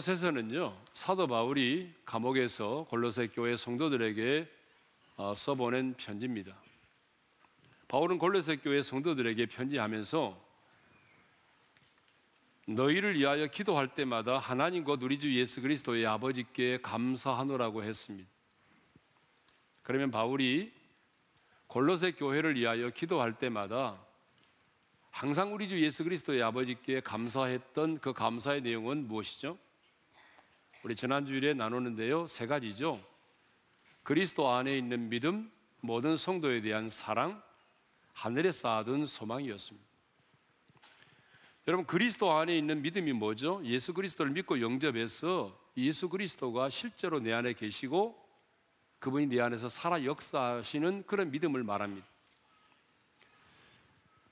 골로새서는요 사도 바울이 감옥에서 골로새 교회 성도들에게 어, 써보낸 편지입니다. 바울은 골로새 교회 성도들에게 편지하면서 너희를 위하여 기도할 때마다 하나님과 우리 주 예수 그리스도의 아버지께 감사하노라고 했습니다. 그러면 바울이 골로새 교회를 위하여 기도할 때마다 항상 우리 주 예수 그리스도의 아버지께 감사했던 그 감사의 내용은 무엇이죠? 우리 지난주일에 나누는데요. 세 가지죠. 그리스도 안에 있는 믿음, 모든 성도에 대한 사랑, 하늘에 쌓아둔 소망이었습니다. 여러분 그리스도 안에 있는 믿음이 뭐죠? 예수 그리스도를 믿고 영접해서 예수 그리스도가 실제로 내 안에 계시고 그분이 내 안에서 살아 역사하시는 그런 믿음을 말합니다.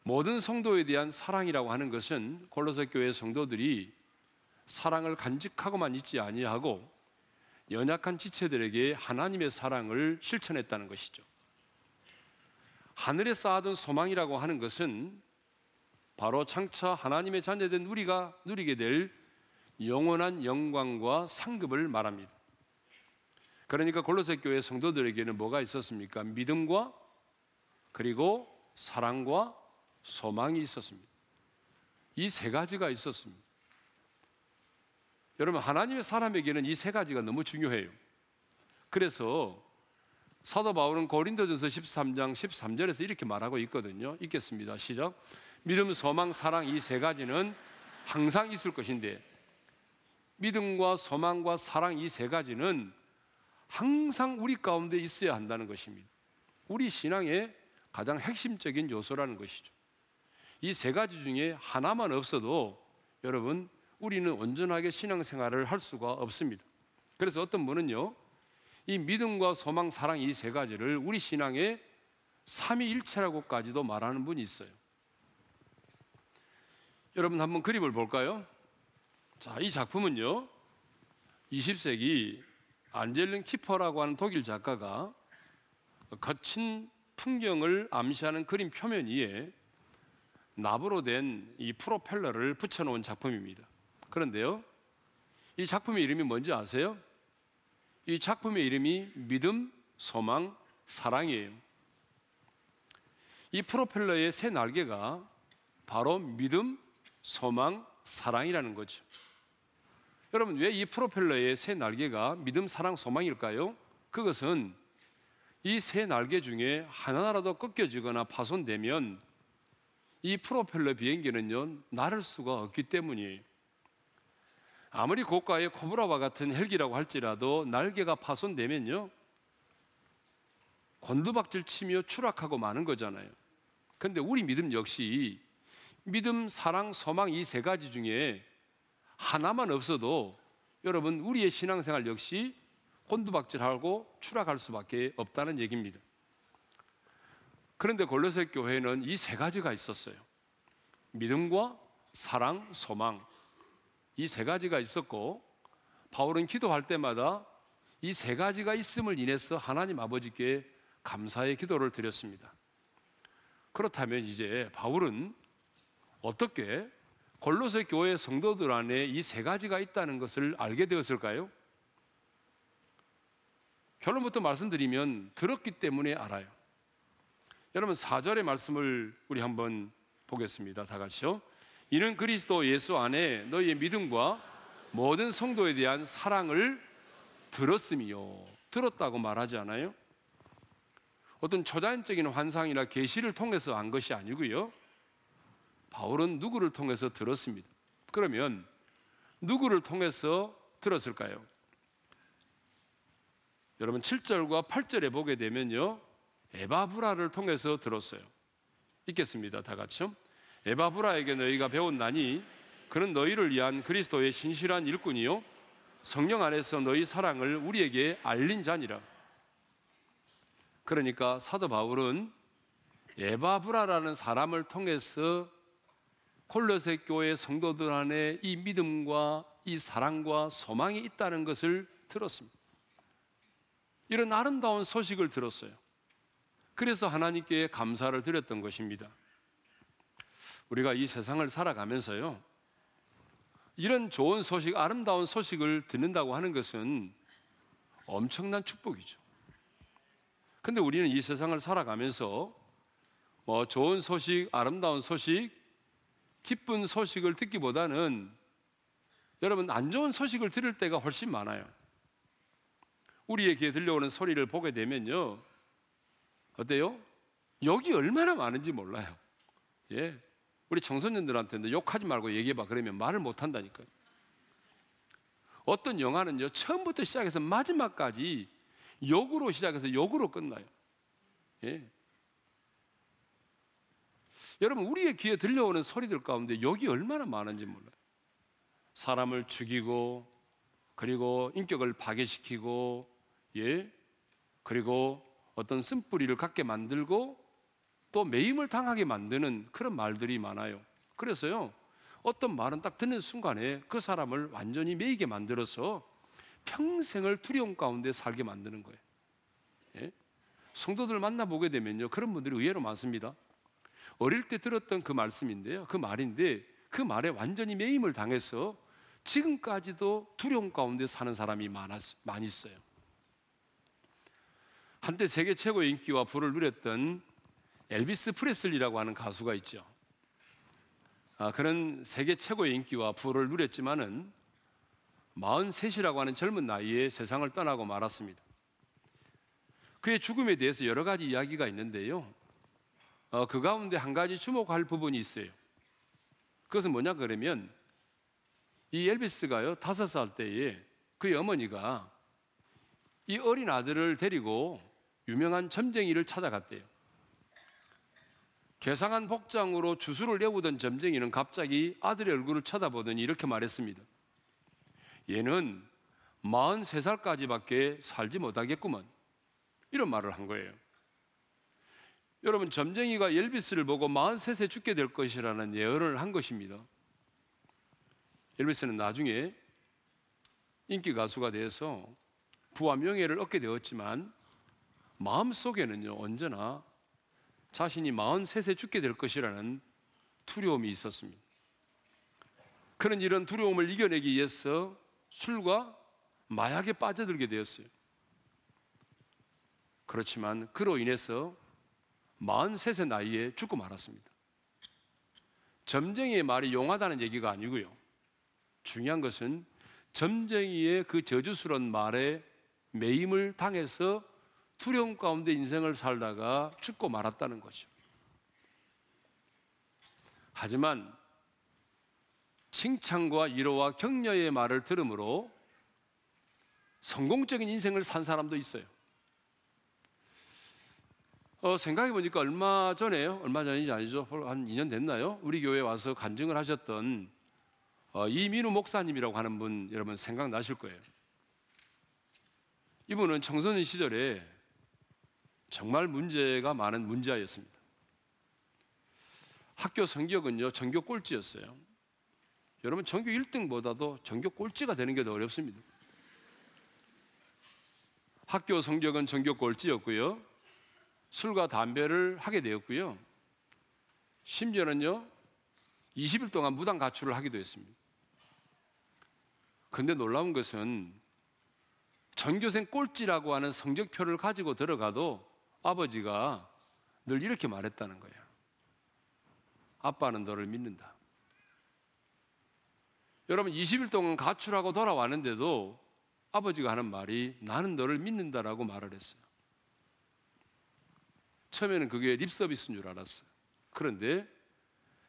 모든 성도에 대한 사랑이라고 하는 것은 골로새 교회 성도들이 사랑을 간직하고만 있지 아니하고 연약한 지체들에게 하나님의 사랑을 실천했다는 것이죠. 하늘에 쌓아둔 소망이라고 하는 것은 바로 장차 하나님의 자녀된 우리가 누리게 될 영원한 영광과 상급을 말합니다. 그러니까 골로새 교회 성도들에게는 뭐가 있었습니까? 믿음과 그리고 사랑과 소망이 있었습니다. 이 세 가지가 있었습니다. 여러분 하나님의 사람에게는 이 세 가지가 너무 중요해요. 그래서 사도 바울은 고린도전서 13장 13절에서 이렇게 말하고 있거든요. 읽겠습니다. 시작. 믿음, 소망, 사랑 이 세 가지는 항상 있을 것인데 믿음과 소망과 사랑 이 세 가지는 항상 우리 가운데 있어야 한다는 것입니다. 우리 신앙의 가장 핵심적인 요소라는 것이죠. 이 세 가지 중에 하나만 없어도 여러분 우리는 온전하게 신앙생활을 할 수가 없습니다. 그래서 어떤 분은요, 이 믿음과 소망, 사랑 이 세 가지를 우리 신앙의 삼위일체라고까지도 말하는 분이 있어요. 여러분 한번 그림을 볼까요? 자, 이 작품은요. 20세기 안젤린 키퍼라고 하는 독일 작가가 거친 풍경을 암시하는 그림 표면 위에 납으로 된 이 프로펠러를 붙여놓은 작품입니다. 그런데요, 이 작품의 이름이 뭔지 아세요? 이 작품의 이름이 믿음, 소망, 사랑이에요. 이 프로펠러의 새 날개가 바로 믿음, 소망, 사랑이라는 거죠. 여러분, 왜 이 프로펠러의 새 날개가 믿음, 사랑, 소망일까요? 그것은 이 새 날개 중에 하나라도 꺾여지거나 파손되면 이 프로펠러 비행기는요, 나를 수가 없기 때문이에요. 아무리 고가의 코브라와 같은 헬기라고 할지라도 날개가 파손되면요, 곤두박질 치며 추락하고 마는 거잖아요. 근데 우리 믿음 역시 믿음, 사랑, 소망 이 세 가지 중에 하나만 없어도 여러분 우리의 신앙생활 역시 곤두박질하고 추락할 수밖에 없다는 얘기입니다. 그런데 골로새 교회는 이 세 가지가 있었어요. 믿음과 사랑, 소망 이 세 가지가 있었고 바울은 기도할 때마다 이 세 가지가 있음을 인해서 하나님 아버지께 감사의 기도를 드렸습니다. 그렇다면 이제 바울은 어떻게 골로새 교회 성도들 안에 이 세 가지가 있다는 것을 알게 되었을까요? 결론부터 말씀드리면 들었기 때문에 알아요. 여러분 4절의 말씀을 우리 한번 보겠습니다. 다 같이요. 이는 그리스도 예수 안에 너희의 믿음과 모든 성도에 대한 사랑을 들었음이요. 들었다고 말하지 않아요? 어떤 초자연적인 환상이나 계시를 통해서 안 것이 아니고요. 바울은 누구를 통해서 들었습니다. 그러면 누구를 통해서 들었을까요? 여러분 7절과 8절에 보게 되면요. 에바브라를 통해서 들었어요. 읽겠습니다. 다 같이요. 에바브라에게 너희가 배웠나니 그는 너희를 위한 그리스도의 신실한 일꾼이요 성령 안에서 너희 사랑을 우리에게 알린 자니라. 그러니까 사도 바울은 에바브라라는 사람을 통해서 콜로세 교회 성도들 안에 이 믿음과 이 사랑과 소망이 있다는 것을 들었습니다. 이런 아름다운 소식을 들었어요. 그래서 하나님께 감사를 드렸던 것입니다. 우리가 이 세상을 살아가면서요, 이런 좋은 소식, 아름다운 소식을 듣는다고 하는 것은 엄청난 축복이죠. 근데 우리는 이 세상을 살아가면서 뭐 좋은 소식, 아름다운 소식, 기쁜 소식을 듣기보다는 여러분 안 좋은 소식을 들을 때가 훨씬 많아요. 우리의 귀에 들려오는 소리를 보게 되면요. 어때요? 욕이 얼마나 많은지 몰라요. 예. 우리 청소년들한테는 욕하지 말고 얘기해봐. 그러면 말을 못 한다니까요. 어떤 영화는요, 처음부터 시작해서 마지막까지 욕으로 시작해서 욕으로 끝나요. 예. 여러분, 우리의 귀에 들려오는 소리들 가운데 욕이 얼마나 많은지 몰라요. 사람을 죽이고, 그리고 인격을 파괴시키고, 예. 그리고 어떤 쓴뿌리를 갖게 만들고 또 매임을 당하게 만드는 그런 말들이 많아요. 그래서요, 어떤 말은 딱 듣는 순간에 그 사람을 완전히 매이게 만들어서 평생을 두려움 가운데 살게 만드는 거예요. 예? 성도들 만나보게 되면요, 그런 분들이 의외로 많습니다. 어릴 때 들었던 그 말씀인데요, 그 말인데 그 말에 완전히 매임을 당해서 지금까지도 두려움 가운데 사는 사람이 많았, 많이 있어요. 한때 세계 최고의 인기와 부를 누렸던 엘비스 프레슬리라고 하는 가수가 있죠. 아, 그는 세계 최고의 인기와 부를 누렸지만은 43이라고 하는 젊은 나이에 세상을 떠나고 말았습니다. 그의 죽음에 대해서 여러 가지 이야기가 있는데요. 어, 그 가운데 한 가지 주목할 부분이 있어요. 그것은 뭐냐 그러면 이 엘비스가요 다섯 살 때에 그의 어머니가 이 어린 아들을 데리고 유명한 점쟁이를 찾아갔대요. 개상한 복장으로 주술을 내우던 점쟁이는 갑자기 아들의 얼굴을 쳐다보더니 이렇게 말했습니다. 얘는 43살까지밖에 살지 못하겠구먼. 이런 말을 한 거예요. 여러분, 점쟁이가 엘비스를 보고 43세 죽게 될 것이라는 예언을 한 것입니다. 엘비스는 나중에 인기 가수가 돼서 부와 명예를 얻게 되었지만 마음속에는요, 언제나 자신이 43세 죽게 될 것이라는 두려움이 있었습니다. 그는 이런 두려움을 이겨내기 위해서 술과 마약에 빠져들게 되었어요. 그렇지만 그로 인해서 43세 나이에 죽고 말았습니다. 점쟁이의 말이 용하다는 얘기가 아니고요. 중요한 것은 점쟁이의 그 저주스러운 말에 매임을 당해서 두려움 가운데 인생을 살다가 죽고 말았다는 거죠. 하지만 칭찬과 위로와 격려의 말을 들으므로 성공적인 인생을 산 사람도 있어요. 어, 생각해 보니까 얼마 전에요. 얼마 전인지 아니죠. 한 2년 됐나요? 우리 교회에 와서 간증을 하셨던 어, 이민우 목사님이라고 하는 분 여러분 생각나실 거예요. 이분은 청소년 시절에 정말 문제가 많은 문제아였습니다. 학교 성적은요, 전교 꼴찌였어요. 여러분, 전교 1등보다도 전교 꼴찌가 되는 게 더 어렵습니다. 학교 성적은 전교 꼴찌였고요. 술과 담배를 하게 되었고요. 심지어는요, 20일 동안 무단 가출을 하기도 했습니다. 근데 놀라운 것은 전교생 꼴찌라고 하는 성적표를 가지고 들어가도 아버지가 늘 이렇게 말했다는 거예요. 아빠는 너를 믿는다. 여러분 20일 동안 가출하고 돌아왔는데도 아버지가 하는 말이 나는 너를 믿는다라고 말을 했어요. 처음에는 그게 립서비스인 줄 알았어요. 그런데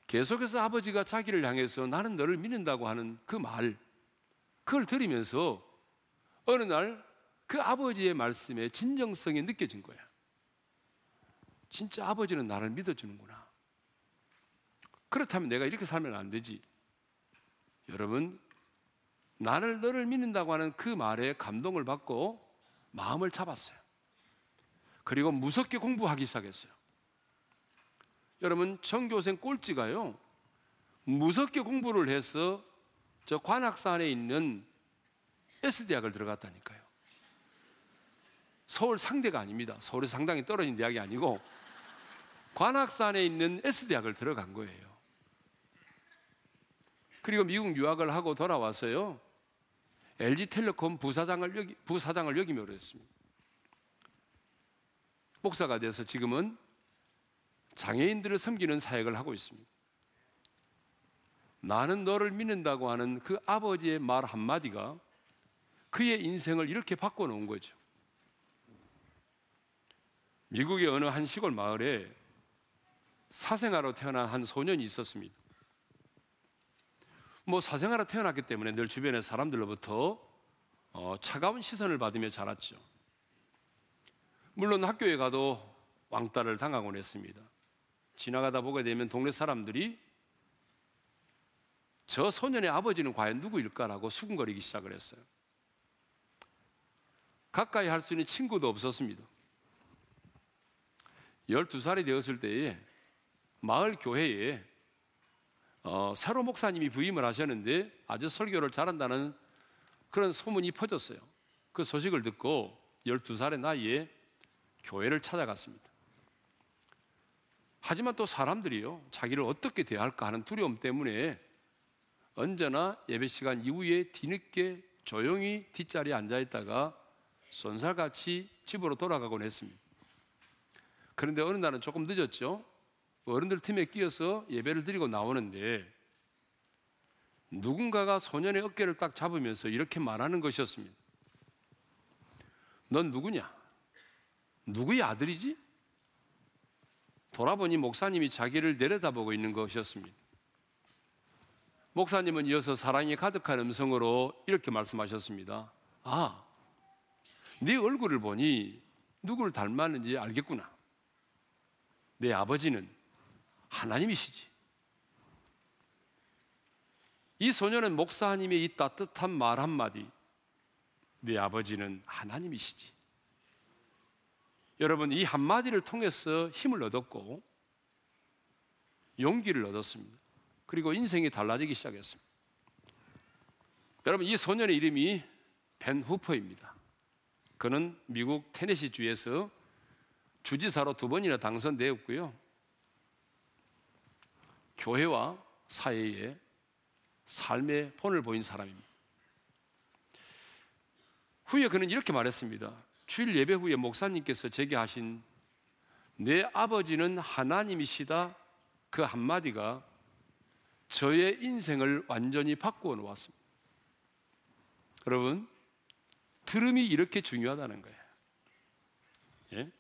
계속해서 아버지가 자기를 향해서 나는 너를 믿는다고 하는 그 말, 그걸 들으면서 어느 날 그 아버지의 말씀에 진정성이 느껴진 거야. 진짜 아버지는 나를 믿어주는구나. 그렇다면 내가 이렇게 살면 안 되지. 여러분, 나를 너를 믿는다고 하는 그 말에 감동을 받고 마음을 잡았어요. 그리고 무섭게 공부하기 시작했어요. 여러분, 청교생 꼴찌가요, 무섭게 공부를 해서 저 관악산에 있는 S대학을 들어갔다니까요. 서울 상대가 아닙니다. 서울에 상당히 떨어진 대학이 아니고 관악산에 있는 S대학을 들어간 거예요. 그리고 미국 유학을 하고 돌아와서요. LG텔레콤 부사장을 여기, 부사장을 역임을 했습니다. 목사가 돼서 지금은 장애인들을 섬기는 사역을 하고 있습니다. 나는 너를 믿는다고 하는 그 아버지의 말 한마디가 그의 인생을 이렇게 바꿔놓은 거죠. 미국의 어느 한 시골 마을에 사생아로 태어난 한 소년이 있었습니다. 뭐 사생아로 태어났기 때문에 늘 주변의 사람들로부터 어, 차가운 시선을 받으며 자랐죠. 물론 학교에 가도 왕따를 당하곤 했습니다. 지나가다 보게 되면 동네 사람들이 저 소년의 아버지는 과연 누구일까라고 수군거리기 시작을 했어요. 가까이 할 수 있는 친구도 없었습니다. 12살이 되었을 때에 마을 교회에 어, 새로 목사님이 부임을 하셨는데 아주 설교를 잘한다는 그런 소문이 퍼졌어요. 그 소식을 듣고 12살의 나이에 교회를 찾아갔습니다. 하지만 또 사람들이요, 자기를 어떻게 대할까 하는 두려움 때문에 언제나 예배 시간 이후에 뒤늦게 조용히 뒷자리에 앉아 있다가 손살같이 집으로 돌아가곤 했습니다. 그런데 어느 날은 조금 늦었죠. 어른들 팀에 끼어서 예배를 드리고 나오는데 누군가가 소년의 어깨를 딱 잡으면서 이렇게 말하는 것이었습니다. 넌 누구냐? 누구의 아들이지? 돌아보니 목사님이 자기를 내려다보고 있는 것이었습니다. 목사님은 이어서 사랑이 가득한 음성으로 이렇게 말씀하셨습니다. 아, 네 얼굴을 보니 누구를 닮았는지 알겠구나. 내 아버지는 하나님이시지. 이 소년은 목사님의 이 따뜻한 말 한마디, 네 아버지는 하나님이시지. 여러분, 이 한마디를 통해서 힘을 얻었고, 용기를 얻었습니다. 그리고 인생이 달라지기 시작했습니다. 여러분, 이 소년의 이름이 벤 후퍼입니다. 그는 미국 테네시 주에서 주지사로 두 번이나 당선되었고요. 교회와 사회에 삶의 본을 보인 사람입니다. 후에 그는 이렇게 말했습니다. 주일 예배 후에 목사님께서 제게 하신 내 아버지는 하나님이시다 그 한마디가 저의 인생을 완전히 바꾸어 놓았습니다. 여러분, 들음이 이렇게 중요하다는 거예요. 예?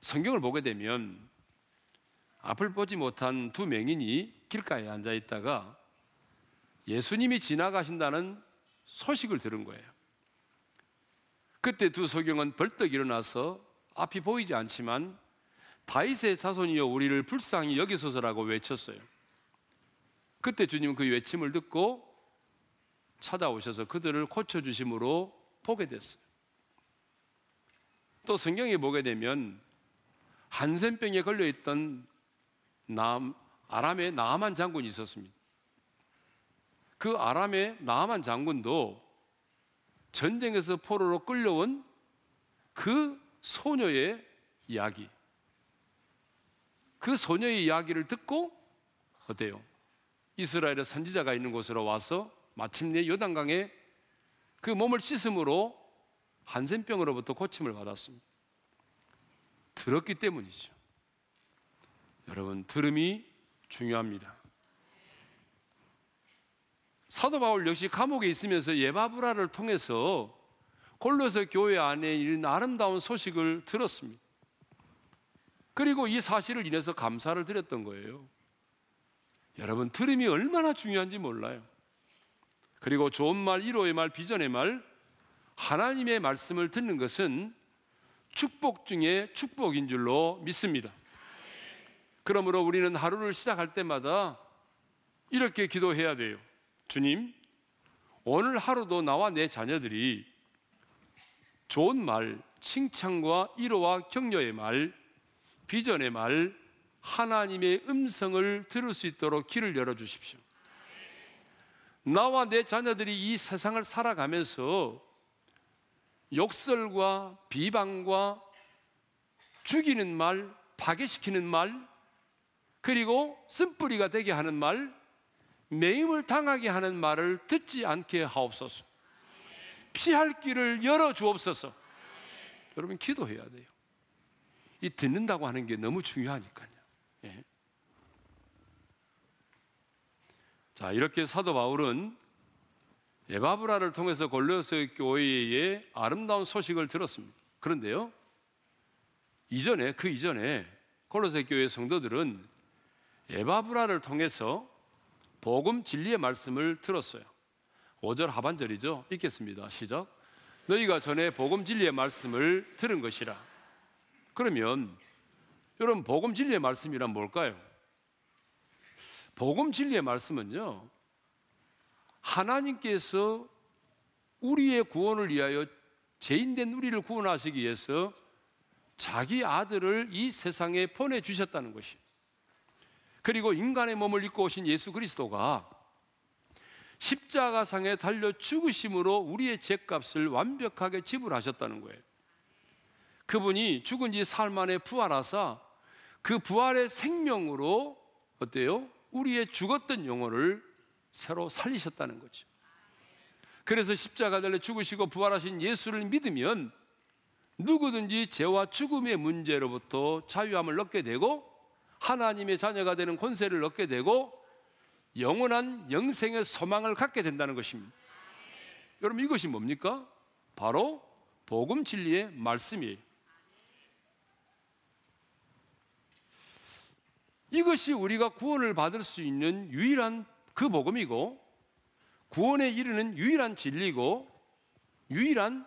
성경을 보게 되면 앞을 보지 못한 두 맹인이 길가에 앉아 있다가 예수님이 지나가신다는 소식을 들은 거예요. 그때 두 소경은 벌떡 일어나서 앞이 보이지 않지만 다윗의 자손이여 우리를 불쌍히 여기소서라고 외쳤어요. 그때 주님은 그 외침을 듣고 찾아오셔서 그들을 고쳐 주심으로 보게 됐어요. 또 성경에 보게 되면 한센병에 걸려 있던 남, 아람의 나아만 장군이 있었습니다. 그 아람의 나아만 장군도 전쟁에서 포로로 끌려온 그 소녀의 이야기, 그 소녀의 이야기를 듣고 어때요? 이스라엘의 선지자가 있는 곳으로 와서 마침내 요단강에 그 몸을 씻음으로 한센병으로부터 고침을 받았습니다. 들었기 때문이죠. 여러분, 들음이 중요합니다. 사도 바울 역시 감옥에 있으면서 예바브라를 통해서 골로새 교회 안에 있는 아름다운 소식을 들었습니다. 그리고 이 사실을 인해서 감사를 드렸던 거예요. 여러분, 들음이 얼마나 중요한지 몰라요. 그리고 좋은 말, 위로의 말, 비전의 말, 하나님의 말씀을 듣는 것은 축복 중에 축복인 줄로 믿습니다. 그러므로 우리는 하루를 시작할 때마다 이렇게 기도해야 돼요. 주님, 오늘 하루도 나와 내 자녀들이 좋은 말, 칭찬과 위로와 격려의 말, 비전의 말, 하나님의 음성을 들을 수 있도록 길을 열어 주십시오. 나와 내 자녀들이 이 세상을 살아가면서 욕설과 비방과 죽이는 말, 파괴시키는 말, 그리고 쓴뿌리가 되게 하는 말, 매임을 당하게 하는 말을 듣지 않게 하옵소서. 피할 길을 열어 주옵소서. 여러분 기도해야 돼요. 이 듣는다고 하는 게 너무 중요하니까요. 예. 자, 이렇게 사도 바울은 에바브라를 통해서 골로새 교회의 아름다운 소식을 들었습니다. 그런데요. 이전에 그 이전에 골로새 교회 성도들은 에바브라를 통해서 복음 진리의 말씀을 들었어요. 5절 하반절이죠. 읽겠습니다. 시작. 너희가 전에 복음 진리의 말씀을 들은 것이라. 그러면 여러분 복음 진리의 말씀이란 뭘까요? 복음 진리의 말씀은요. 하나님께서 우리의 구원을 위하여 죄인된 우리를 구원하시기 위해서 자기 아들을 이 세상에 보내 주셨다는 것이. 그리고 인간의 몸을 입고 오신 예수 그리스도가 십자가상에 달려 죽으심으로 우리의 죄값을 완벽하게 지불하셨다는 거예요. 그분이 죽은 지 사흘 만에 부활하사 그 부활의 생명으로 어때요? 우리의 죽었던 영혼을 새로 살리셨다는 거죠. 그래서 십자가 달려 죽으시고 부활하신 예수를 믿으면 누구든지 죄와 죽음의 문제로부터 자유함을 얻게 되고 하나님의 자녀가 되는 권세를 얻게 되고 영원한 영생의 소망을 갖게 된다는 것입니다. 여러분 이것이 뭡니까? 바로 복음 진리의 말씀이에요. 이것이 우리가 구원을 받을 수 있는 유일한 그 복음이고 구원에 이르는 유일한 진리고 유일한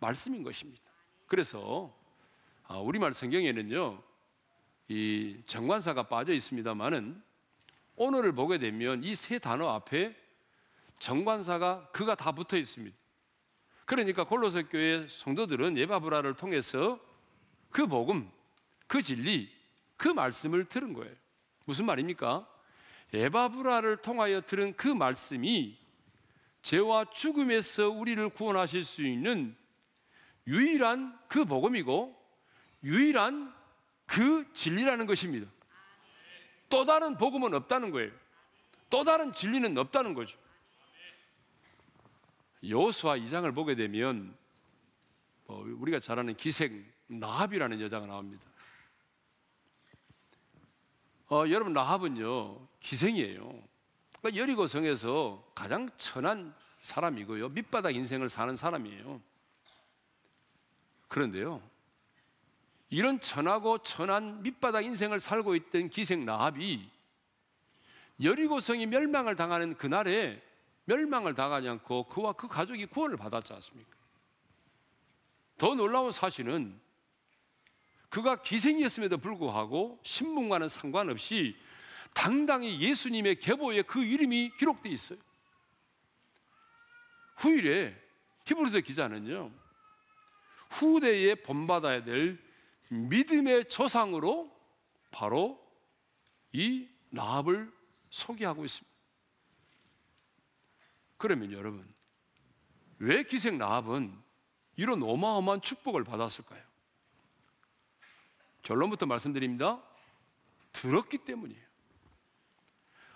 말씀인 것입니다. 그래서 아, 우리말 성경에는요 이 정관사가 빠져 있습니다만은 오늘을 보게 되면 이 세 단어 앞에 정관사가 그가 다 붙어 있습니다. 그러니까 골로새 교회 성도들은 예바브라를 통해서 그 복음, 그 진리, 그 말씀을 들은 거예요. 무슨 말입니까? 에바브라를 통하여 들은 그 말씀이 죄와 죽음에서 우리를 구원하실 수 있는 유일한 그 복음이고 유일한 그 진리라는 것입니다. 또 다른 복음은 없다는 거예요. 또 다른 진리는 없다는 거죠. 여호수아 2장을 보게 되면 뭐 우리가 잘 아는 기생 나합이라는 여자가 나옵니다. 어, 여러분 라합은요 기생이에요. 그러니까 여리고 성에서 가장 천한 사람이고요 밑바닥 인생을 사는 사람이에요. 그런데요 이런 천하고 천한 밑바닥 인생을 살고 있던 기생 라합이 여리고성이 멸망을 당하는 그날에 멸망을 당하지 않고 그와 그 가족이 구원을 받았지 않습니까? 더 놀라운 사실은 그가 기생이었음에도 불구하고 신분과는 상관없이 당당히 예수님의 계보에 그 이름이 기록되어 있어요. 후일에 히브리서 기자는요. 후대에 본받아야 될 믿음의 조상으로 바로 이 라합을 소개하고 있습니다. 그러면 여러분, 왜 기생 라합은 이런 어마어마한 축복을 받았을까요? 결론부터 말씀드립니다. 들었기 때문이에요.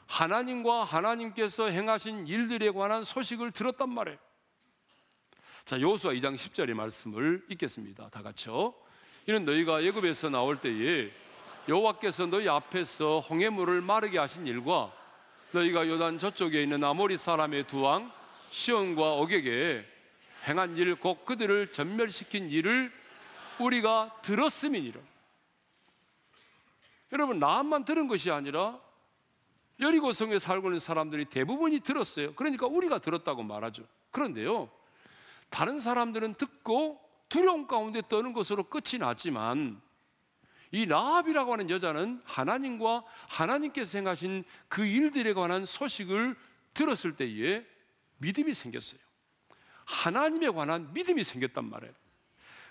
하나님과 하나님께서 행하신 일들에 관한 소식을 들었단 말이에요. 자, 여호수아 2장 10절의 말씀을 읽겠습니다. 다 같이요. 이는 너희가 애굽에서 나올 때에 여호와께서 너희 앞에서 홍해물을 마르게 하신 일과 너희가 요단 저쪽에 있는 아모리 사람의 두 왕 시온과 오격에 행한 일 곧 그들을 전멸시킨 일을 우리가 들었음이니라. 여러분 나만 들은 것이 아니라 여리고 성에 살고 있는 사람들이 대부분이 들었어요. 그러니까 우리가 들었다고 말하죠. 그런데요. 다른 사람들은 듣고 두려움 가운데 떠는 것으로 끝이 났지만 이 라합이라고 하는 여자는 하나님과 하나님께서 행하신 그 일들에 관한 소식을 들었을 때에 믿음이 생겼어요. 하나님에 관한 믿음이 생겼단 말이에요.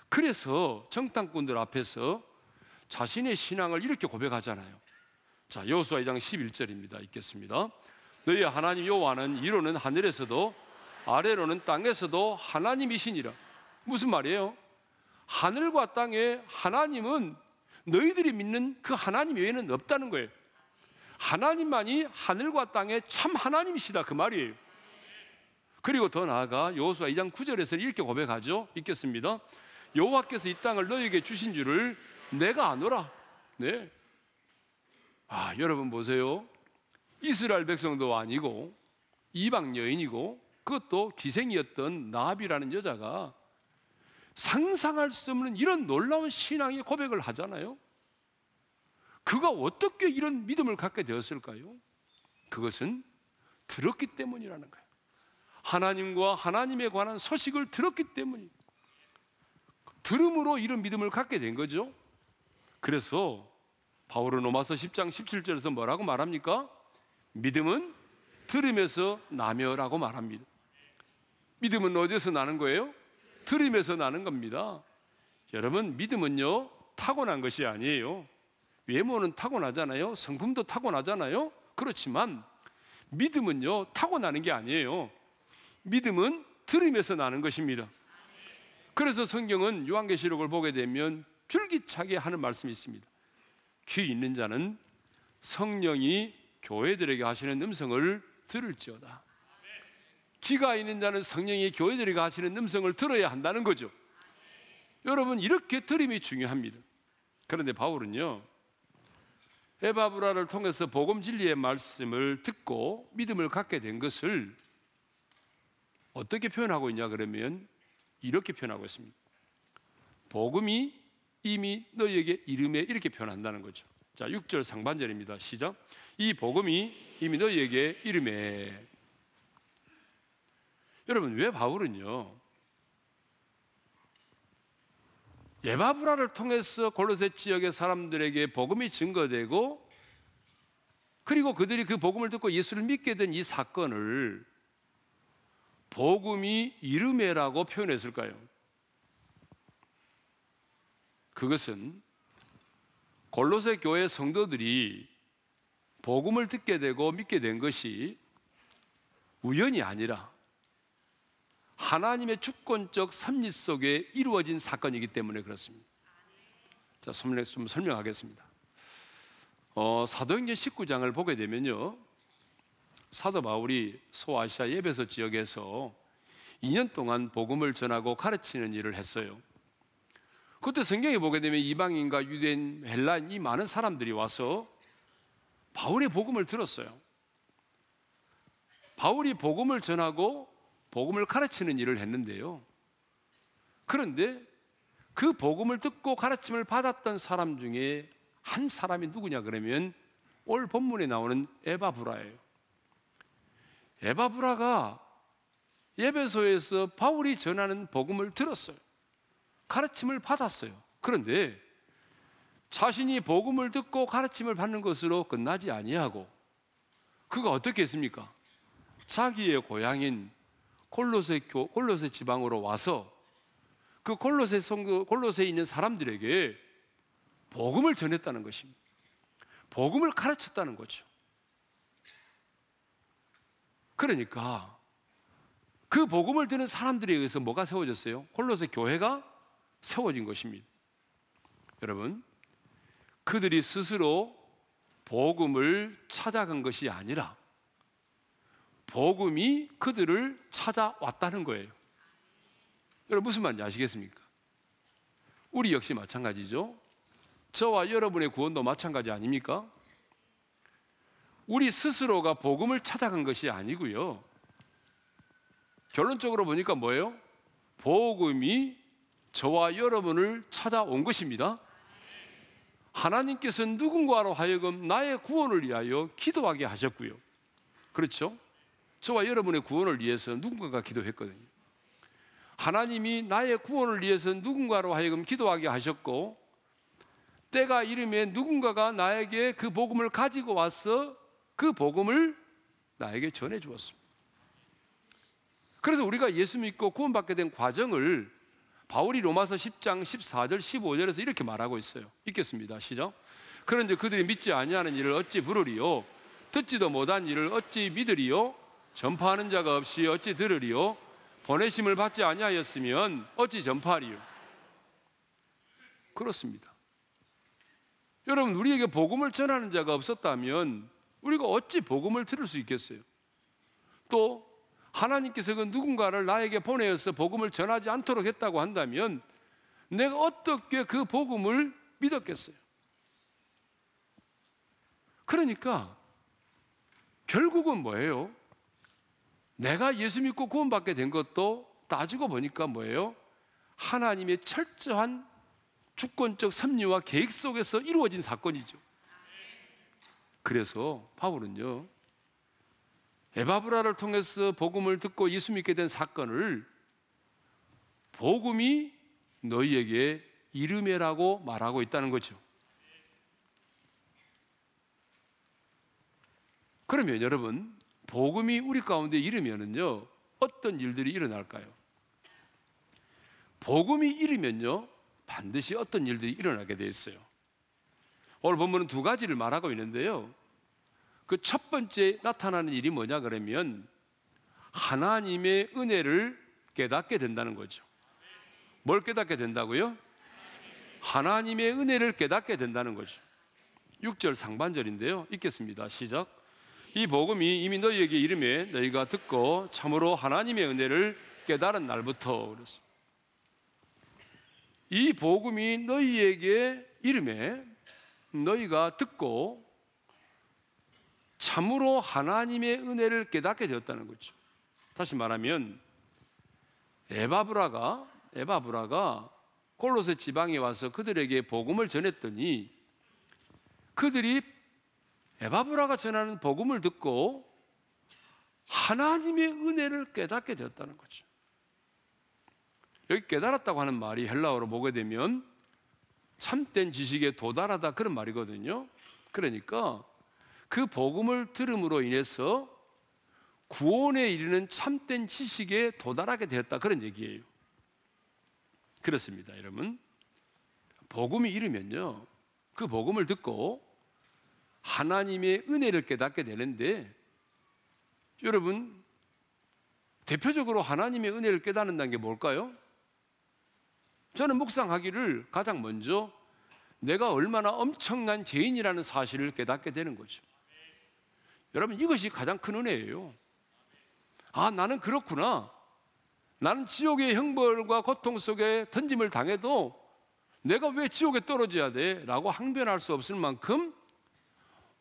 그래서 정탐꾼들 앞에서 자신의 신앙을 이렇게 고백하잖아요. 자, 여호수아 2장 11절입니다. 읽겠습니다. 너희 하나님 여호와는 이로는 하늘에서도 아래로는 땅에서도 하나님이시니라. 무슨 말이에요? 하늘과 땅에 하나님은 너희들이 믿는 그 하나님 외에는 없다는 거예요. 하나님만이 하늘과 땅의 참 하나님이시다 그 말이에요. 그리고 더 나아가 여호수아 2장 9절에서 이렇게 고백하죠. 읽겠습니다. 여호와께서 이 땅을 너에게 주신 줄을 내가 아노라. 네. 아, 여러분 보세요. 이스라엘 백성도 아니고 이방 여인이고 그것도 기생이었던 나비라는 여자가 상상할 수 없는 이런 놀라운 신앙의 고백을 하잖아요. 그가 어떻게 이런 믿음을 갖게 되었을까요? 그것은 들었기 때문이라는 거예요. 하나님과 하나님에 관한 소식을 들었기 때문이 들음으로 이런 믿음을 갖게 된 거죠. 그래서 바울은 로마서 10장 17절에서 뭐라고 말합니까? 믿음은 들음에서 나며라고 말합니다. 믿음은 어디서 나는 거예요? 들음에서 나는 겁니다. 여러분, 믿음은요, 타고난 것이 아니에요. 외모는 타고나잖아요. 성품도 타고나잖아요. 그렇지만 믿음은요, 타고나는 게 아니에요. 믿음은 들음에서 나는 것입니다. 그래서 성경은 요한계시록을 보게 되면 줄기차게 하는 말씀이 있습니다. 귀 있는 자는 성령이 교회들에게 하시는 음성을 들을지어다. 귀가 있는 자는 성령이 교회들에게 하시는 음성을 들어야 한다는 거죠. 여러분 이렇게 들음이 중요합니다. 그런데 바울은요 에바브라를 통해서 복음 진리의 말씀을 듣고 믿음을 갖게 된 것을 어떻게 표현하고 있냐 그러면 이렇게 표현하고 있습니다. 복음이 이미 너희에게 이름에 이렇게 표현한다는 거죠. 자, 6절 상반절입니다. 시작. 이 복음이 이미 너희에게 이름에 여러분 왜 바울은요 예바브라를 통해서 골로새 지역의 사람들에게 복음이 증거되고 그리고 그들이 그 복음을 듣고 예수를 믿게 된 이 사건을 복음이 이름에라고 표현했을까요? 그것은 골로새 교회 성도들이 복음을 듣게 되고 믿게 된 것이 우연이 아니라 하나님의 주권적 섭리 속에 이루어진 사건이기 때문에 그렇습니다. 자, 좀 설명하겠습니다. 어, 사도행전 19장을 보게 되면요. 사도 바울이 소아시아 예배소 지역에서 2년 동안 복음을 전하고 가르치는 일을 했어요. 그때 성경에 보게 되면 이방인과 유대인, 헬라인 이 많은 사람들이 와서 바울의 복음을 들었어요. 바울이 복음을 전하고 복음을 가르치는 일을 했는데요. 그런데 그 복음을 듣고 가르침을 받았던 사람 중에 한 사람이 누구냐 그러면 올 본문에 나오는 에바브라예요. 에바브라가 예배소에서 바울이 전하는 복음을 들었어요. 가르침을 받았어요. 그런데 자신이 복음을 듣고 가르침을 받는 것으로 끝나지 아니하고 그가 어떻게 했습니까? 자기의 고향인 콜로세 교 콜로세 지방으로 와서 그 콜로세 성도 콜로세에 있는 사람들에게 복음을 전했다는 것입니다. 복음을 가르쳤다는 거죠. 그러니까 그 복음을 듣는 사람들에 의해서 뭐가 세워졌어요? 콜로세 교회가 세워진 것입니다. 여러분, 그들이 스스로 복음을 찾아간 것이 아니라 복음이 그들을 찾아왔다는 거예요. 여러분 무슨 말인지 아시겠습니까? 우리 역시 마찬가지죠. 저와 여러분의 구원도 마찬가지 아닙니까? 우리 스스로가 복음을 찾아간 것이 아니고요. 결론적으로 보니까 뭐예요? 복음이 저와 여러분을 찾아온 것입니다. 하나님께서 누군가로 하여금 나의 구원을 위하여 기도하게 하셨고요. 그렇죠? 저와 여러분의 구원을 위해서 누군가가 기도했거든요. 하나님이 나의 구원을 위해서 누군가로 하여금 기도하게 하셨고 때가 이름에 누군가가 나에게 그 복음을 가지고 와서 그 복음을 나에게 전해 주었습니다. 그래서 우리가 예수 믿고 구원받게 된 과정을 바울이 로마서 10장 14절 15절에서 이렇게 말하고 있어요. 읽겠습니다. 시작. 그런데 그들이 믿지 아니하는 일을 어찌 부르리요? 듣지도 못한 일을 어찌 믿으리요? 전파하는 자가 없이 어찌 들으리요? 보내심을 받지 아니하였으면 어찌 전파하리요? 그렇습니다. 여러분 우리에게 복음을 전하는 자가 없었다면 우리가 어찌 복음을 들을 수 있겠어요? 또 하나님께서 그 누군가를 나에게 보내어서 복음을 전하지 않도록 했다고 한다면 내가 어떻게 그 복음을 믿었겠어요? 그러니까 결국은 뭐예요? 내가 예수 믿고 구원받게 된 것도 따지고 보니까 뭐예요? 하나님의 철저한 주권적 섭리와 계획 속에서 이루어진 사건이죠. 그래서 바울은요, 에바브라를 통해서 복음을 듣고 예수 믿게 된 사건을 복음이 너희에게 이름이라고 말하고 있다는 거죠. 그러면 여러분, 복음이 우리 가운데 이르면은요, 어떤 일들이 일어날까요? 복음이 이르면요, 반드시 어떤 일들이 일어나게 돼 있어요. 오늘 본문은 두 가지를 말하고 있는데요. 그 첫 번째 나타나는 일이 뭐냐 그러면 하나님의 은혜를 깨닫게 된다는 거죠. 뭘 깨닫게 된다고요? 하나님의 은혜를 깨닫게 된다는 거죠. 6절 상반절인데요. 읽겠습니다. 시작. 이 복음이 이미 너희에게 이름에 너희가 듣고 참으로 하나님의 은혜를 깨달은 날부터 그랬습니다. 이 복음이 너희에게 이름에 너희가 듣고 참으로 하나님의 은혜를 깨닫게 되었다는 거죠. 다시 말하면 에바브라가 에바브라가 골로새 지방에 와서 그들에게 복음을 전했더니 그들이 에바브라가 전하는 복음을 듣고 하나님의 은혜를 깨닫게 되었다는 거죠. 여기 깨달았다고 하는 말이 헬라어로 보게 되면 참된 지식에 도달하다 그런 말이거든요. 그러니까 그 복음을 들음으로 인해서 구원에 이르는 참된 지식에 도달하게 되었다 그런 얘기예요. 그렇습니다, 여러분. 복음이 이르면요. 그 복음을 듣고 하나님의 은혜를 깨닫게 되는데 여러분 대표적으로 하나님의 은혜를 깨닫는다는 게 뭘까요? 저는 묵상하기를 가장 먼저 내가 얼마나 엄청난 죄인이라는 사실을 깨닫게 되는 거죠. 여러분 이것이 가장 큰 은혜예요. 아, 나는 그렇구나. 나는 지옥의 형벌과 고통 속에 던짐을 당해도 내가 왜 지옥에 떨어져야 돼? 라고 항변할 수 없을 만큼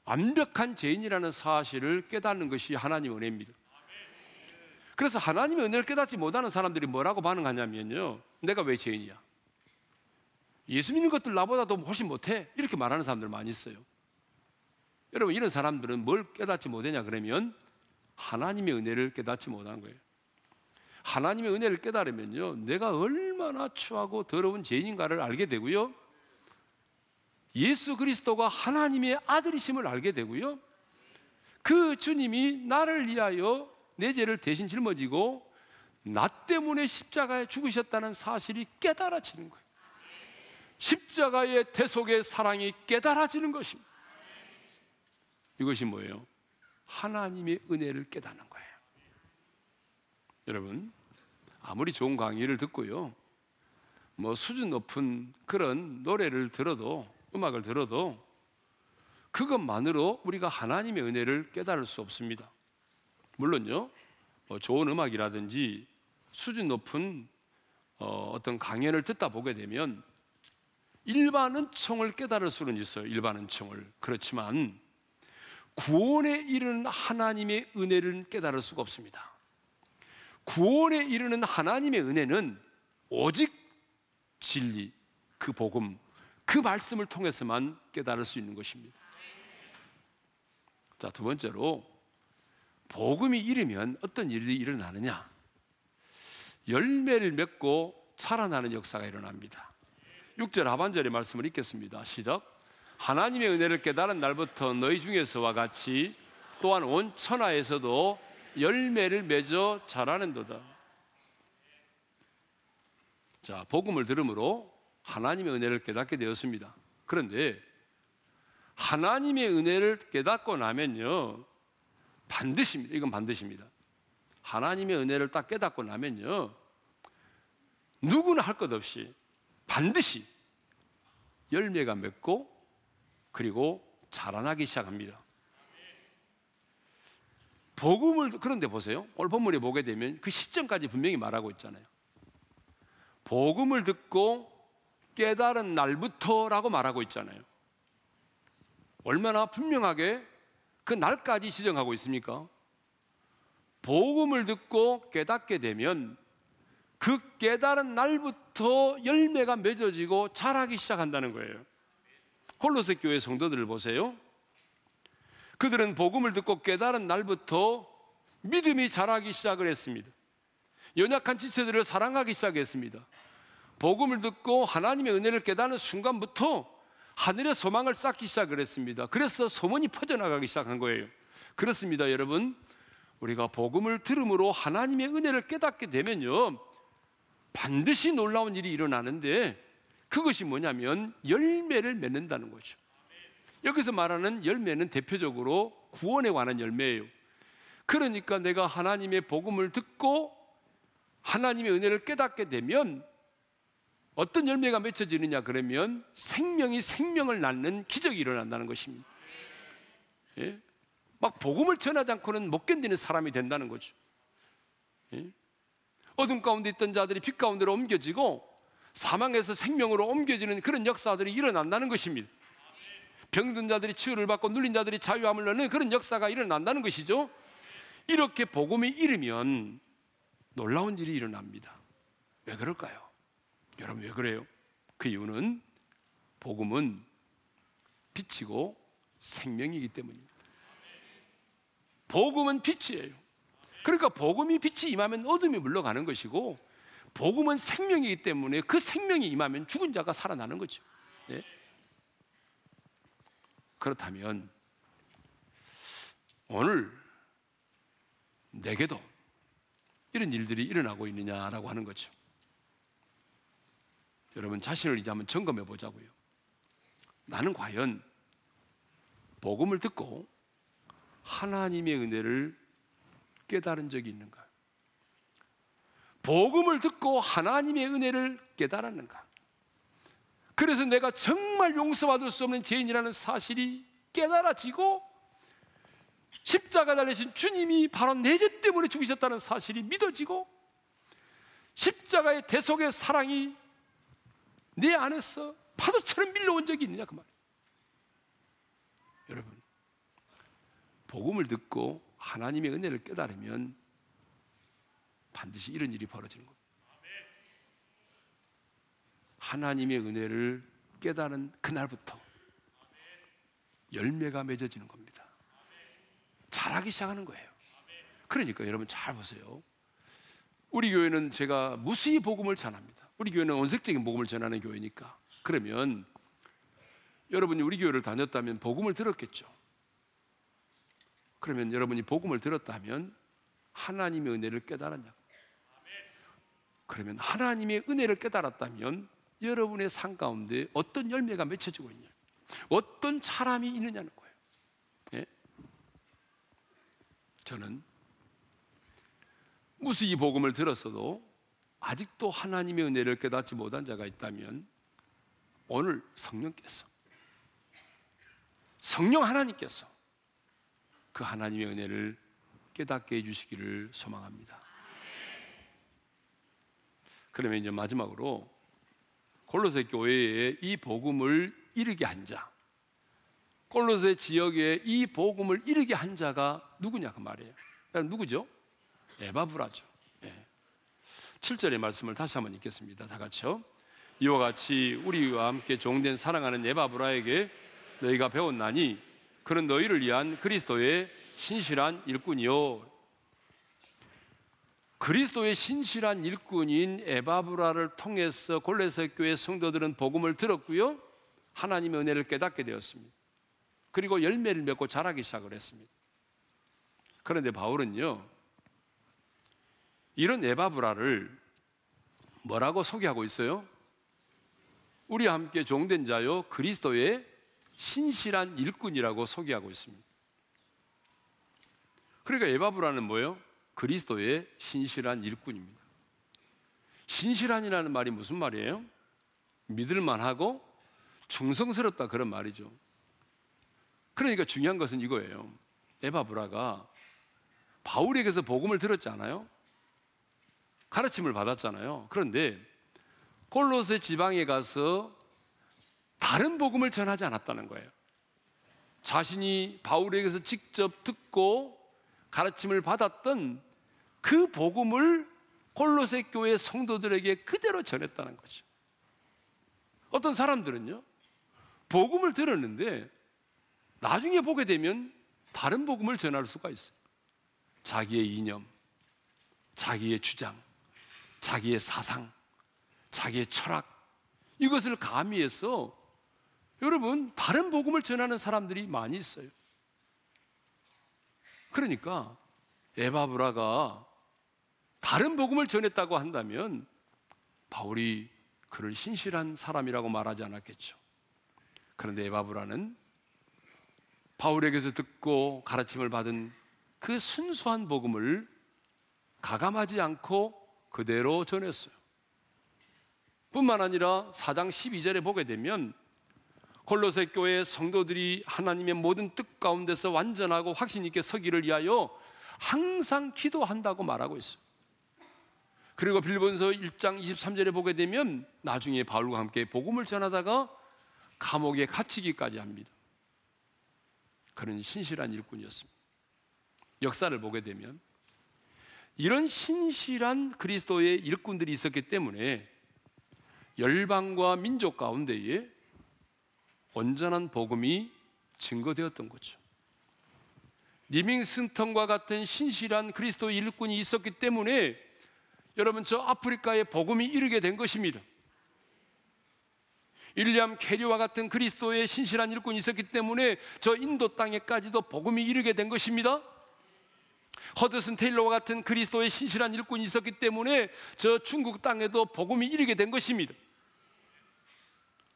완벽한 죄인이라는 사실을 깨닫는 것이 하나님 은혜입니다. 그래서 하나님의 은혜를 깨닫지 못하는 사람들이 뭐라고 반응하냐면요. 내가 왜 죄인이야? 예수 믿는 것들 나보다 도 훨씬 못해? 이렇게 말하는 사람들 많이 있어요. 여러분, 이런 사람들은 뭘 깨닫지 못하냐 그러면 하나님의 은혜를 깨닫지 못한 거예요. 하나님의 은혜를 깨달으면요. 내가 얼마나 추하고 더러운 죄인인가를 알게 되고요. 예수 그리스도가 하나님의 아들이심을 알게 되고요. 그 주님이 나를 위하여 내 죄를 대신 짊어지고 나 때문에 십자가에 죽으셨다는 사실이 깨달아지는 거예요. 십자가의 대속의 사랑이 깨달아지는 것입니다. 이것이 뭐예요? 하나님의 은혜를 깨닫는 거예요. 여러분, 아무리 좋은 강의를 듣고요, 뭐 수준 높은 그런 노래를 들어도, 음악을 들어도, 그것만으로 우리가 하나님의 은혜를 깨달을 수 없습니다. 물론요, 뭐 좋은 음악이라든지 수준 높은 어, 어떤 강연을 듣다 보게 되면 일반 은총을 깨달을 수는 있어요. 일반 은총을. 그렇지만 구원에 이르는 하나님의 은혜를 깨달을 수가 없습니다. 구원에 이르는 하나님의 은혜는 오직 진리, 그 복음, 그 말씀을 통해서만 깨달을 수 있는 것입니다. 자, 두 번째로 복음이 이르면 어떤 일이 일어나느냐? 열매를 맺고 살아나는 역사가 일어납니다. 6절 하반절의 말씀을 읽겠습니다. 시작. 하나님의 은혜를 깨달은 날부터 너희 중에서와 같이 또한 온 천하에서도 열매를 맺어 자라는도다. 자, 복음을 들음으로 하나님의 은혜를 깨닫게 되었습니다. 그런데 하나님의 은혜를 깨닫고 나면요. 반드시입니다. 이건 반드시입니다. 하나님의 은혜를 딱 깨닫고 나면요. 누구나 할 것 없이 반드시 열매가 맺고 그리고 자라나기 시작합니다. 복음을 그런데 보세요. 오늘 본문에 보게 되면 그 시점까지 분명히 말하고 있잖아요. 복음을 듣고 깨달은 날부터라고 말하고 있잖아요. 얼마나 분명하게 그 날까지 지정하고 있습니까? 복음을 듣고 깨닫게 되면 그 깨달은 날부터 열매가 맺어지고 자라기 시작한다는 거예요. 홀로새 교회 성도들을 보세요. 그들은 복음을 듣고 깨달은 날부터 믿음이 자라기 시작을 했습니다. 연약한 지체들을 사랑하기 시작했습니다. 복음을 듣고 하나님의 은혜를 깨닫는 순간부터 하늘의 소망을 쌓기 시작을 했습니다. 그래서 소문이 퍼져나가기 시작한 거예요. 그렇습니다, 여러분. 우리가 복음을 들음으로 하나님의 은혜를 깨닫게 되면요. 반드시 놀라운 일이 일어나는데 그것이 뭐냐면 열매를 맺는다는 거죠. 여기서 말하는 열매는 대표적으로 구원에 관한 열매예요. 그러니까 내가 하나님의 복음을 듣고 하나님의 은혜를 깨닫게 되면 어떤 열매가 맺혀지느냐 그러면 생명이 생명을 낳는 기적이 일어난다는 것입니다. 예? 막 복음을 전하지 않고는 못 견디는 사람이 된다는 거죠. 예? 어둠 가운데 있던 자들이 빛 가운데로 옮겨지고 사망에서 생명으로 옮겨지는 그런 역사들이 일어난다는 것입니다. 병든 자들이 치유를 받고 눌린 자들이 자유함을 얻는 그런 역사가 일어난다는 것이죠. 이렇게 복음이 이르면 놀라운 일이 일어납니다. 왜 그럴까요? 여러분 왜 그래요? 그 이유는 복음은 빛이고 생명이기 때문입니다. 복음은 빛이에요. 그러니까 복음이 빛이 임하면 어둠이 물러가는 것이고 복음은 생명이기 때문에 그 생명이 임하면 죽은 자가 살아나는 거죠. 예? 그렇다면 오늘 내게도 이런 일들이 일어나고 있느냐라고 하는 거죠. 여러분 자신을 이제 한번 점검해 보자고요. 나는 과연 복음을 듣고 하나님의 은혜를 깨달은 적이 있는가? 복음을 듣고 하나님의 은혜를 깨달았는가? 그래서 내가 정말 용서받을 수 없는 죄인이라는 사실이 깨달아지고 십자가 달리신 주님이 바로 내 죄 때문에 죽으셨다는 사실이 믿어지고 십자가의 대속의 사랑이 내 안에서 파도처럼 밀려온 적이 있느냐 그 말이에요. 여러분, 복음을 듣고 하나님의 은혜를 깨달으면 반드시 이런 일이 벌어지는 겁니다. 하나님의 은혜를 깨달은 그날부터 열매가 맺어지는 겁니다. 자라기 시작하는 거예요. 그러니까 여러분 잘 보세요. 우리 교회는 제가 무수히 복음을 전합니다. 우리 교회는 원색적인 복음을 전하는 교회니까. 그러면 여러분이 우리 교회를 다녔다면 복음을 들었겠죠. 그러면 여러분이 복음을 들었다면 하나님의 은혜를 깨달았냐? 그러면 하나님의 은혜를 깨달았다면 여러분의 삶 가운데 어떤 열매가 맺혀지고 있냐? 어떤 사람이 있느냐는 거예요. 예? 저는 무수히 복음을 들었어도 아직도 하나님의 은혜를 깨닫지 못한 자가 있다면 오늘 성령께서 성령 하나님께서 그 하나님의 은혜를 깨닫게 해주시기를 소망합니다. 그러면 이제 마지막으로 골로새 교회에 이 복음을 이르게 한 자, 골로새 지역에 이 복음을 이르게 한 자가 누구냐 그 말이에요. 누구죠? 에바브라죠. 예. 7절의 말씀을 다시 한번 읽겠습니다. 다 같이요. 이와 같이 우리와 함께 종된 사랑하는 에바브라에게 너희가 배웠나니 그는 너희를 위한 그리스도의 신실한 일꾼이요. 그리스도의 신실한 일꾼인 에바브라를 통해서 골레세 교회 성도들은 복음을 들었고요. 하나님의 은혜를 깨닫게 되었습니다. 그리고 열매를 맺고 자라기 시작을 했습니다. 그런데 바울은요. 이런 에바브라를 뭐라고 소개하고 있어요? 우리와 함께 종된 자요 그리스도의 신실한 일꾼이라고 소개하고 있습니다. 그러니까 에바브라는 뭐예요? 그리스도의 신실한 일꾼입니다. 신실한이라는 말이 무슨 말이에요? 믿을만하고 충성스럽다 그런 말이죠. 그러니까 중요한 것은 이거예요. 에바브라가 바울에게서 복음을 들었잖아요. 가르침을 받았잖아요. 그런데 골로새 지방에 가서 다른 복음을 전하지 않았다는 거예요. 자신이 바울에게서 직접 듣고 가르침을 받았던 그 복음을 골로새 교회 성도들에게 그대로 전했다는 거죠. 어떤 사람들은요, 복음을 들었는데 나중에 보게 되면 다른 복음을 전할 수가 있어요. 자기의 이념, 자기의 주장, 자기의 사상, 자기의 철학, 이것을 가미해서 여러분, 다른 복음을 전하는 사람들이 많이 있어요. 그러니까 에바브라가 다른 복음을 전했다고 한다면 바울이 그를 신실한 사람이라고 말하지 않았겠죠. 그런데 에바브라는 바울에게서 듣고 가르침을 받은 그 순수한 복음을 가감하지 않고 그대로 전했어요. 뿐만 아니라 4장 12절에 보게 되면 골로새 교회 성도들이 하나님의 모든 뜻 가운데서 완전하고 확신 있게 서기를 위하여 항상 기도한다고 말하고 있어요. 그리고 빌본서 1장 23절에 보게 되면 나중에 바울과 함께 복음을 전하다가 감옥에 갇히기까지 합니다. 그런 신실한 일꾼이었습니다. 역사를 보게 되면 이런 신실한 그리스도의 일꾼들이 있었기 때문에 열방과 민족 가운데에 온전한 복음이 증거되었던 거죠. 리밍스턴과 같은 신실한 그리스도의 일꾼이 있었기 때문에 여러분 저 아프리카에 복음이 이르게 된 것입니다. 윌리엄 캐리와 같은 그리스도의 신실한 일꾼이 있었기 때문에 저 인도 땅에까지도 복음이 이르게 된 것입니다. 허드슨 테일러와 같은 그리스도의 신실한 일꾼이 있었기 때문에 저 중국 땅에도 복음이 이르게 된 것입니다.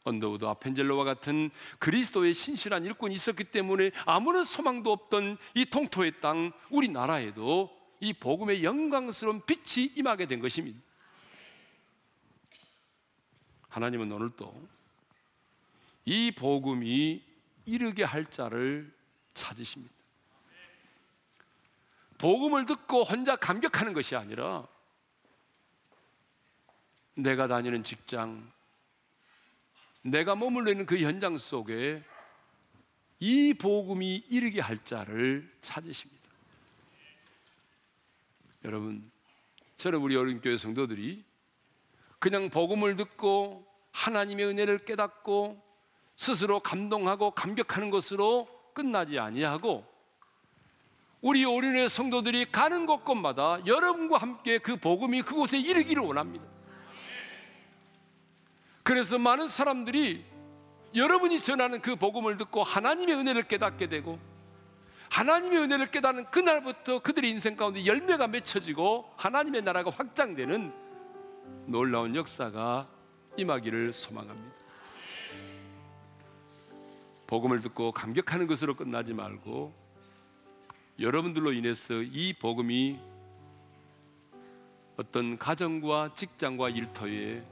언더우드 아펜젤러와 같은 그리스도의 신실한 일꾼이 있었기 때문에 아무런 소망도 없던 이 동토의 땅 우리나라에도 이 복음의 영광스러운 빛이 임하게 된 것입니다. 하나님은 오늘도 이 복음이 이르게 할 자를 찾으십니다. 복음을 듣고 혼자 감격하는 것이 아니라 내가 다니는 직장, 내가 머물러 있는 그 현장 속에 이 복음이 이르게 할 자를 찾으십니다. 여러분, 저는 우리 어린교회 성도들이 그냥 복음을 듣고 하나님의 은혜를 깨닫고 스스로 감동하고 감격하는 것으로 끝나지 아니하고 우리 오륜의 성도들이 가는 곳곳마다 여러분과 함께 그 복음이 그곳에 이르기를 원합니다. 그래서 많은 사람들이 여러분이 전하는 그 복음을 듣고 하나님의 은혜를 깨닫게 되고 하나님의 은혜를 깨닫는 그날부터 그들의 인생 가운데 열매가 맺혀지고 하나님의 나라가 확장되는 놀라운 역사가 임하기를 소망합니다. 복음을 듣고 감격하는 것으로 끝나지 말고 여러분들로 인해서 이 복음이 어떤 가정과 직장과 일터에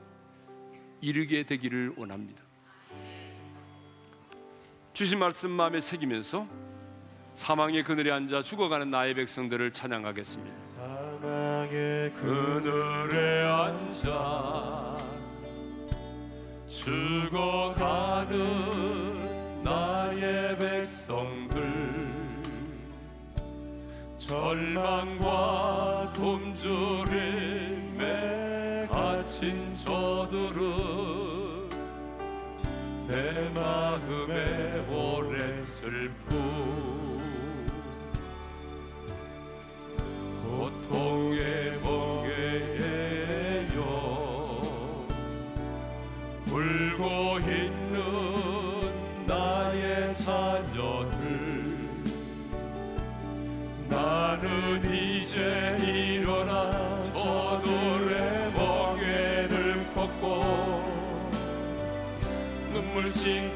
이르게 되기를 원합니다. 주신 말씀 마음에 새기면서 사망의 그늘에 앉아 죽어가는 나의 백성들을 찬양하겠습니다. 사망의 그늘에 앉아 죽어가는 나의 백성들 절망과 굶주림에 갇힌 저들은 내 마음에 오랜 슬픔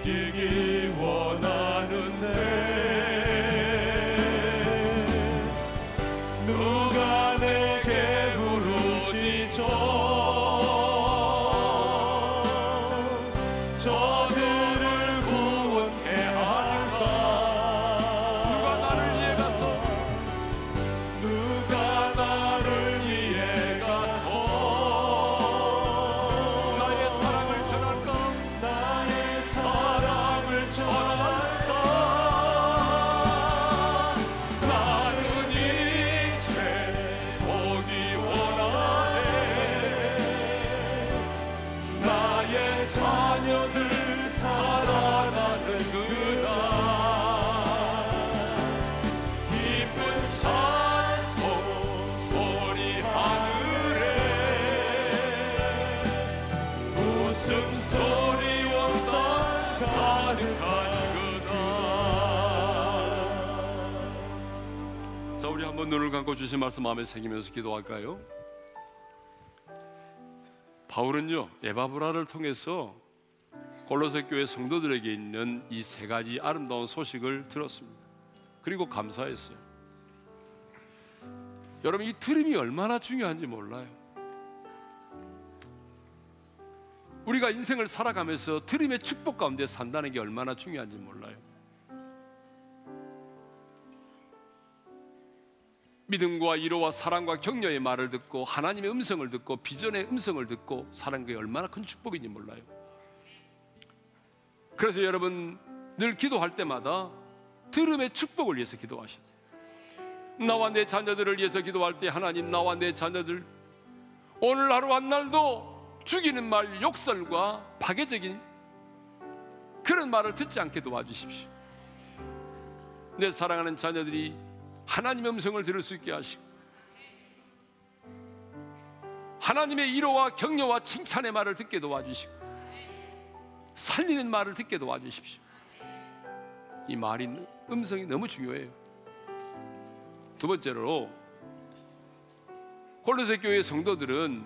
씻기기 원 눈을 감고 주신 말씀 마음에 새기면서 기도할까요? 바울은요 에바브라를 통해서 골로새 교회 성도들에게 있는 이 세 가지 아름다운 소식을 들었습니다. 그리고 감사했어요. 여러분 이 들음이 얼마나 중요한지 몰라요. 우리가 인생을 살아가면서 들음의 축복 가운데 산다는 게 얼마나 중요한지 몰라요. 믿음과 위로와 사랑과 격려의 말을 듣고 하나님의 음성을 듣고 비전의 음성을 듣고 사는 게 얼마나 큰 축복인지 몰라요. 그래서 여러분 늘 기도할 때마다 들음의 축복을 위해서 돼요. 나와 내 자녀들을 위해서 기도할 때 하나님 나와 내 자녀들 오늘 하루 한 날도 죽이는 말 욕설과 파괴적인 그런 말을 듣지 않게 도와주십시오. 내 사랑하는 자녀들이 하나님의 음성을 들을 수 있게 하시고 하나님의 위로와 격려와 칭찬의 말을 듣게 도와주시고 살리는 말을 듣게 도와주십시오. 이 말이 음성이 너무 중요해요. 두 번째로 콜로새 교회 성도들은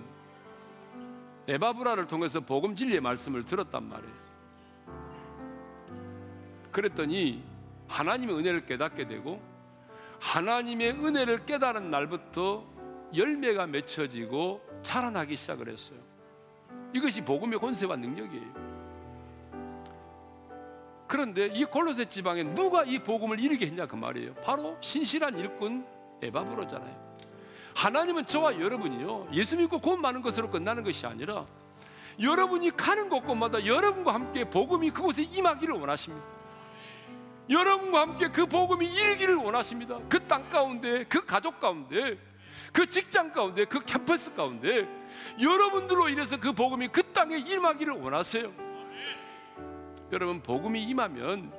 에바브라를 통해서 복음 진리의 말씀을 들었단 말이에요. 그랬더니 하나님의 은혜를 깨닫게 되고 하나님의 은혜를 깨달은 날부터 열매가 맺혀지고 자라나기 시작을 했어요. 이것이 복음의 권세와 능력이에요. 그런데 이 골로새 지방에 누가 이 복음을 이루게 했냐 그 말이에요. 바로 신실한 일꾼 에바브로잖아요. 하나님은 저와 여러분이요 예수 믿고 곧 많은 것으로 끝나는 것이 아니라 여러분이 가는 곳곳마다 여러분과 함께 복음이 그곳에 임하기를 원하십니다. 여러분과 함께 그 복음이 이르기를 원하십니다. 그 땅 가운데, 그 가족 가운데, 그 직장 가운데, 그 캠퍼스 가운데 여러분들로 인해서 그 복음이 그 땅에 임하기를 원하세요. 여러분 복음이 임하면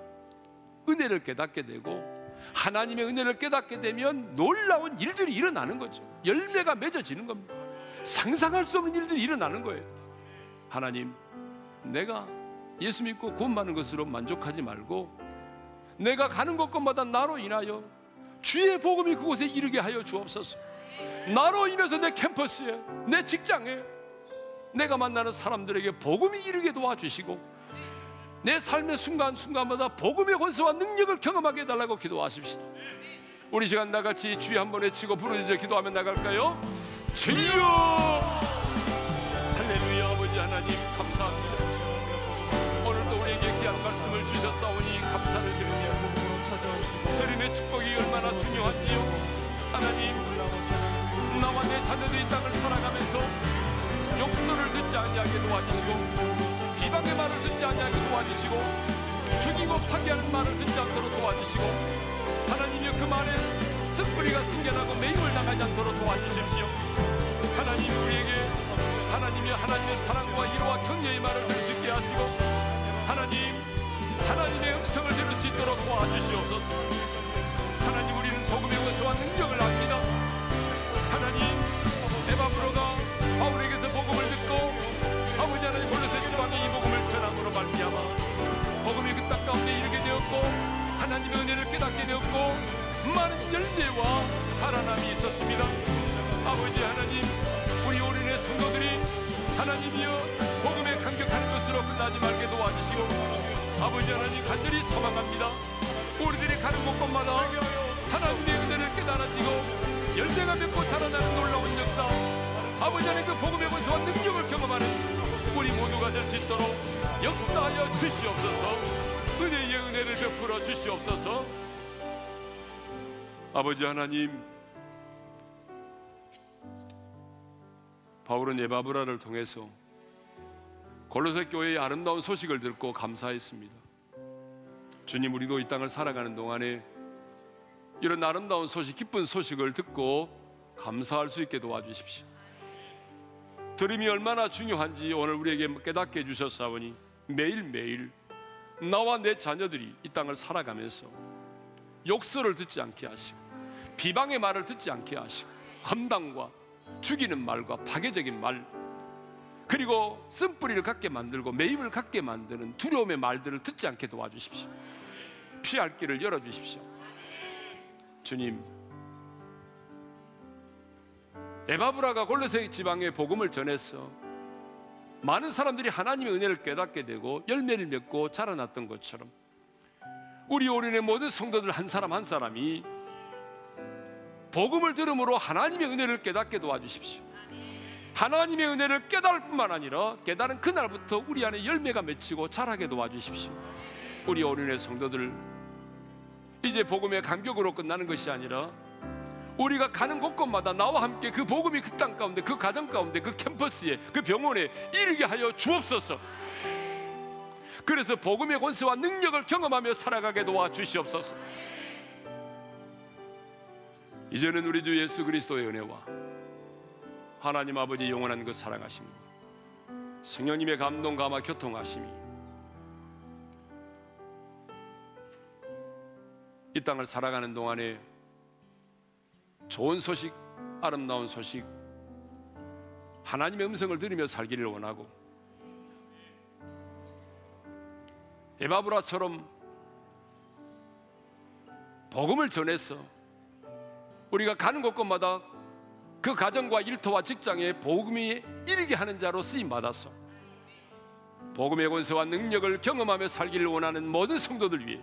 은혜를 깨닫게 되고 하나님의 은혜를 깨닫게 되면 놀라운 일들이 일어나는 거죠. 열매가 맺어지는 겁니다. 상상할 수 없는 일들이 일어나는 거예요. 하나님, 내가 예수 믿고 구원 받는 것으로 만족하지 말고 내가 가는 곳곳마다 나로 인하여 주의 복음이 그곳에 이르게 하여 주옵소서. 나로 인해서 내 캠퍼스에, 내 직장에, 내가 만나는 사람들에게 복음이 이르게 도와주시고 내 삶의 순간순간마다 복음의 권세와 능력을 경험하게 해달라고 기도하십시다. 우리 시간 나같이 주여 한번 외치고 부르짖어 기도하며 나갈까요? 주여! 하나님 나와 내 자녀들이 땅을 살아가면서 욕설을 듣지 아니하게 도와주시고 비방의 말을 듣지 아니하게 도와주시고 죽이고 파괴하는 말을 듣지 않도록 도와주시고 하나님이여 그 말에 습뿌리가 생겨나고 매임을 당하지 않도록 도와주십시오. 하나님 우리에게 하나님이 하나님의 사랑과 이로와 격려의 말을 들을 수 있게 하시고 하나님 하나님의 음성을 들을 수 있도록 도와주시옵소서. 하나님 우리는 복음의 권세와 능력을 압니다. 하나님 에바브로가 바울에게서 복음을 듣고 아버지 하나님 골로새 지방에 이 복음을 전함으로 말미암아 복음이 그 땅 가운데 이르게 되었고 하나님의 은혜를 깨닫게 되었고 많은 열매와 살아남이 있었습니다. 아버지 하나님 우리 오륜의 성도들이 하나님이여 복음에 감격하는 것으로 끝나지 말게 도와주시고 아버지 하나님 간절히 소망합니다. 우리들이 가는 곳곳마다 하나님의 달아지고 열매가 맺고 자라나는 놀라운 역사 아버지 하나님 그 복음의 권세와 능력을 경험하는 우리 모두가 될 수 있도록 역사하여 주시옵소서. 은혜의 은혜를 베풀어 주시옵소서. 아버지 하나님 바울은 에바브라를 통해서 골로새 교회의 아름다운 소식을 듣고 감사했습니다. 주님 우리도 이 땅을 살아가는 동안에 이런 아름다운 소식 기쁜 소식을 듣고 감사할 수 있게 도와주십시오. 들음이 얼마나 중요한지 오늘 우리에게 깨닫게 해주셨사오니 매일매일 나와 내 자녀들이 이 땅을 살아가면서 욕설을 듣지 않게 하시고 비방의 말을 듣지 않게 하시고 험담과 죽이는 말과 파괴적인 말 그리고 쓴뿌리를 갖게 만들고 매입을 갖게 만드는 두려움의 말들을 듣지 않게 도와주십시오. 피할 길을 열어주십시오 주님 에바브라가 골로새 지방에 복음을 전해서 많은 사람들이 하나님의 은혜를 깨닫게 되고 열매를 맺고 자라났던 것처럼 우리 오륜의 모든 성도들 한 사람 한 사람이 복음을 들음으로 하나님의 은혜를 깨닫게 도와주십시오. 하나님의 은혜를 깨달을 뿐만 아니라 깨달은 그날부터 우리 안에 열매가 맺히고 자라게 도와주십시오. 우리 오륜의 성도들 이제 복음의 간격으로 끝나는 것이 아니라 우리가 가는 곳곳마다 나와 함께 그 복음이 그 땅 가운데 그 가정 가운데 그 캠퍼스에 그 병원에 이르게 하여 주옵소서. 그래서 복음의 권세와 능력을 경험하며 살아가게 도와 주시옵소서. 이제는 우리 주 예수 그리스도의 은혜와 하나님 아버지 영원한 그 사랑하심과 성령님의 감동 감화 교통하심이 이 땅을 살아가는 동안에 좋은 소식, 아름다운 소식, 하나님의 음성을 들으며 살기를 원하고 에바브라처럼 복음을 전해서 우리가 가는 곳곳마다 그 가정과 일터와 직장에 복음이 이르게 하는 자로 쓰임 받았어. 복음의 권세와 능력을 경험하며 살기를 원하는 모든 성도들 위해